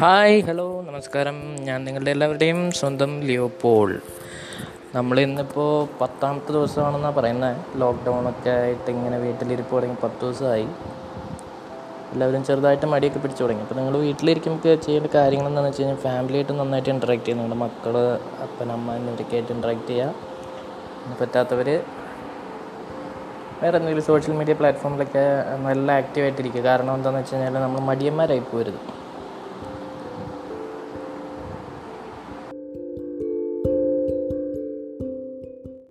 Hi. Hello നമസ്കാരം. ഞാൻ നിങ്ങളുടെ എല്ലാവരുടെയും സ്വന്തം ലിയോ പോൾ. നമ്മൾ ഇന്നിപ്പോൾ പത്താമത്തെ ദിവസമാണെന്നാണ് പറയുന്നത് ലോക്ക്ഡൗണൊക്കെ ആയിട്ട് ഇങ്ങനെ വീട്ടിലിരിപ്പ് തുടങ്ങി പത്ത് ദിവസമായി. എല്ലാവരും ചെറുതായിട്ട് മടിയൊക്കെ പിടിച്ചു തുടങ്ങി. അപ്പോൾ നിങ്ങൾ വീട്ടിലിരിക്കുമ്പോൾ ചെയ്യേണ്ട കാര്യങ്ങൾ എന്താണെന്ന് വെച്ച് കഴിഞ്ഞാൽ ഫാമിലിയായിട്ട് നന്നായിട്ട് ഇൻട്രാക്ട് ചെയ്യുക. നിങ്ങളുടെ മക്കൾ അപ്പൻ അമ്മ എന്നിവരൊക്കെ ആയിട്ട് ഇൻട്രാക്ട് ചെയ്യുക. പിന്നെ പറ്റാത്തവർ വേറെ എന്തെങ്കിലും സോഷ്യൽ മീഡിയ പ്ലാറ്റ്ഫോമിലൊക്കെ നല്ല ആക്റ്റീവായിട്ടിരിക്കുക കാരണം എന്താണെന്ന് വെച്ച് കഴിഞ്ഞാൽ നമ്മൾ മടിയന്മാരായി പോരുത്.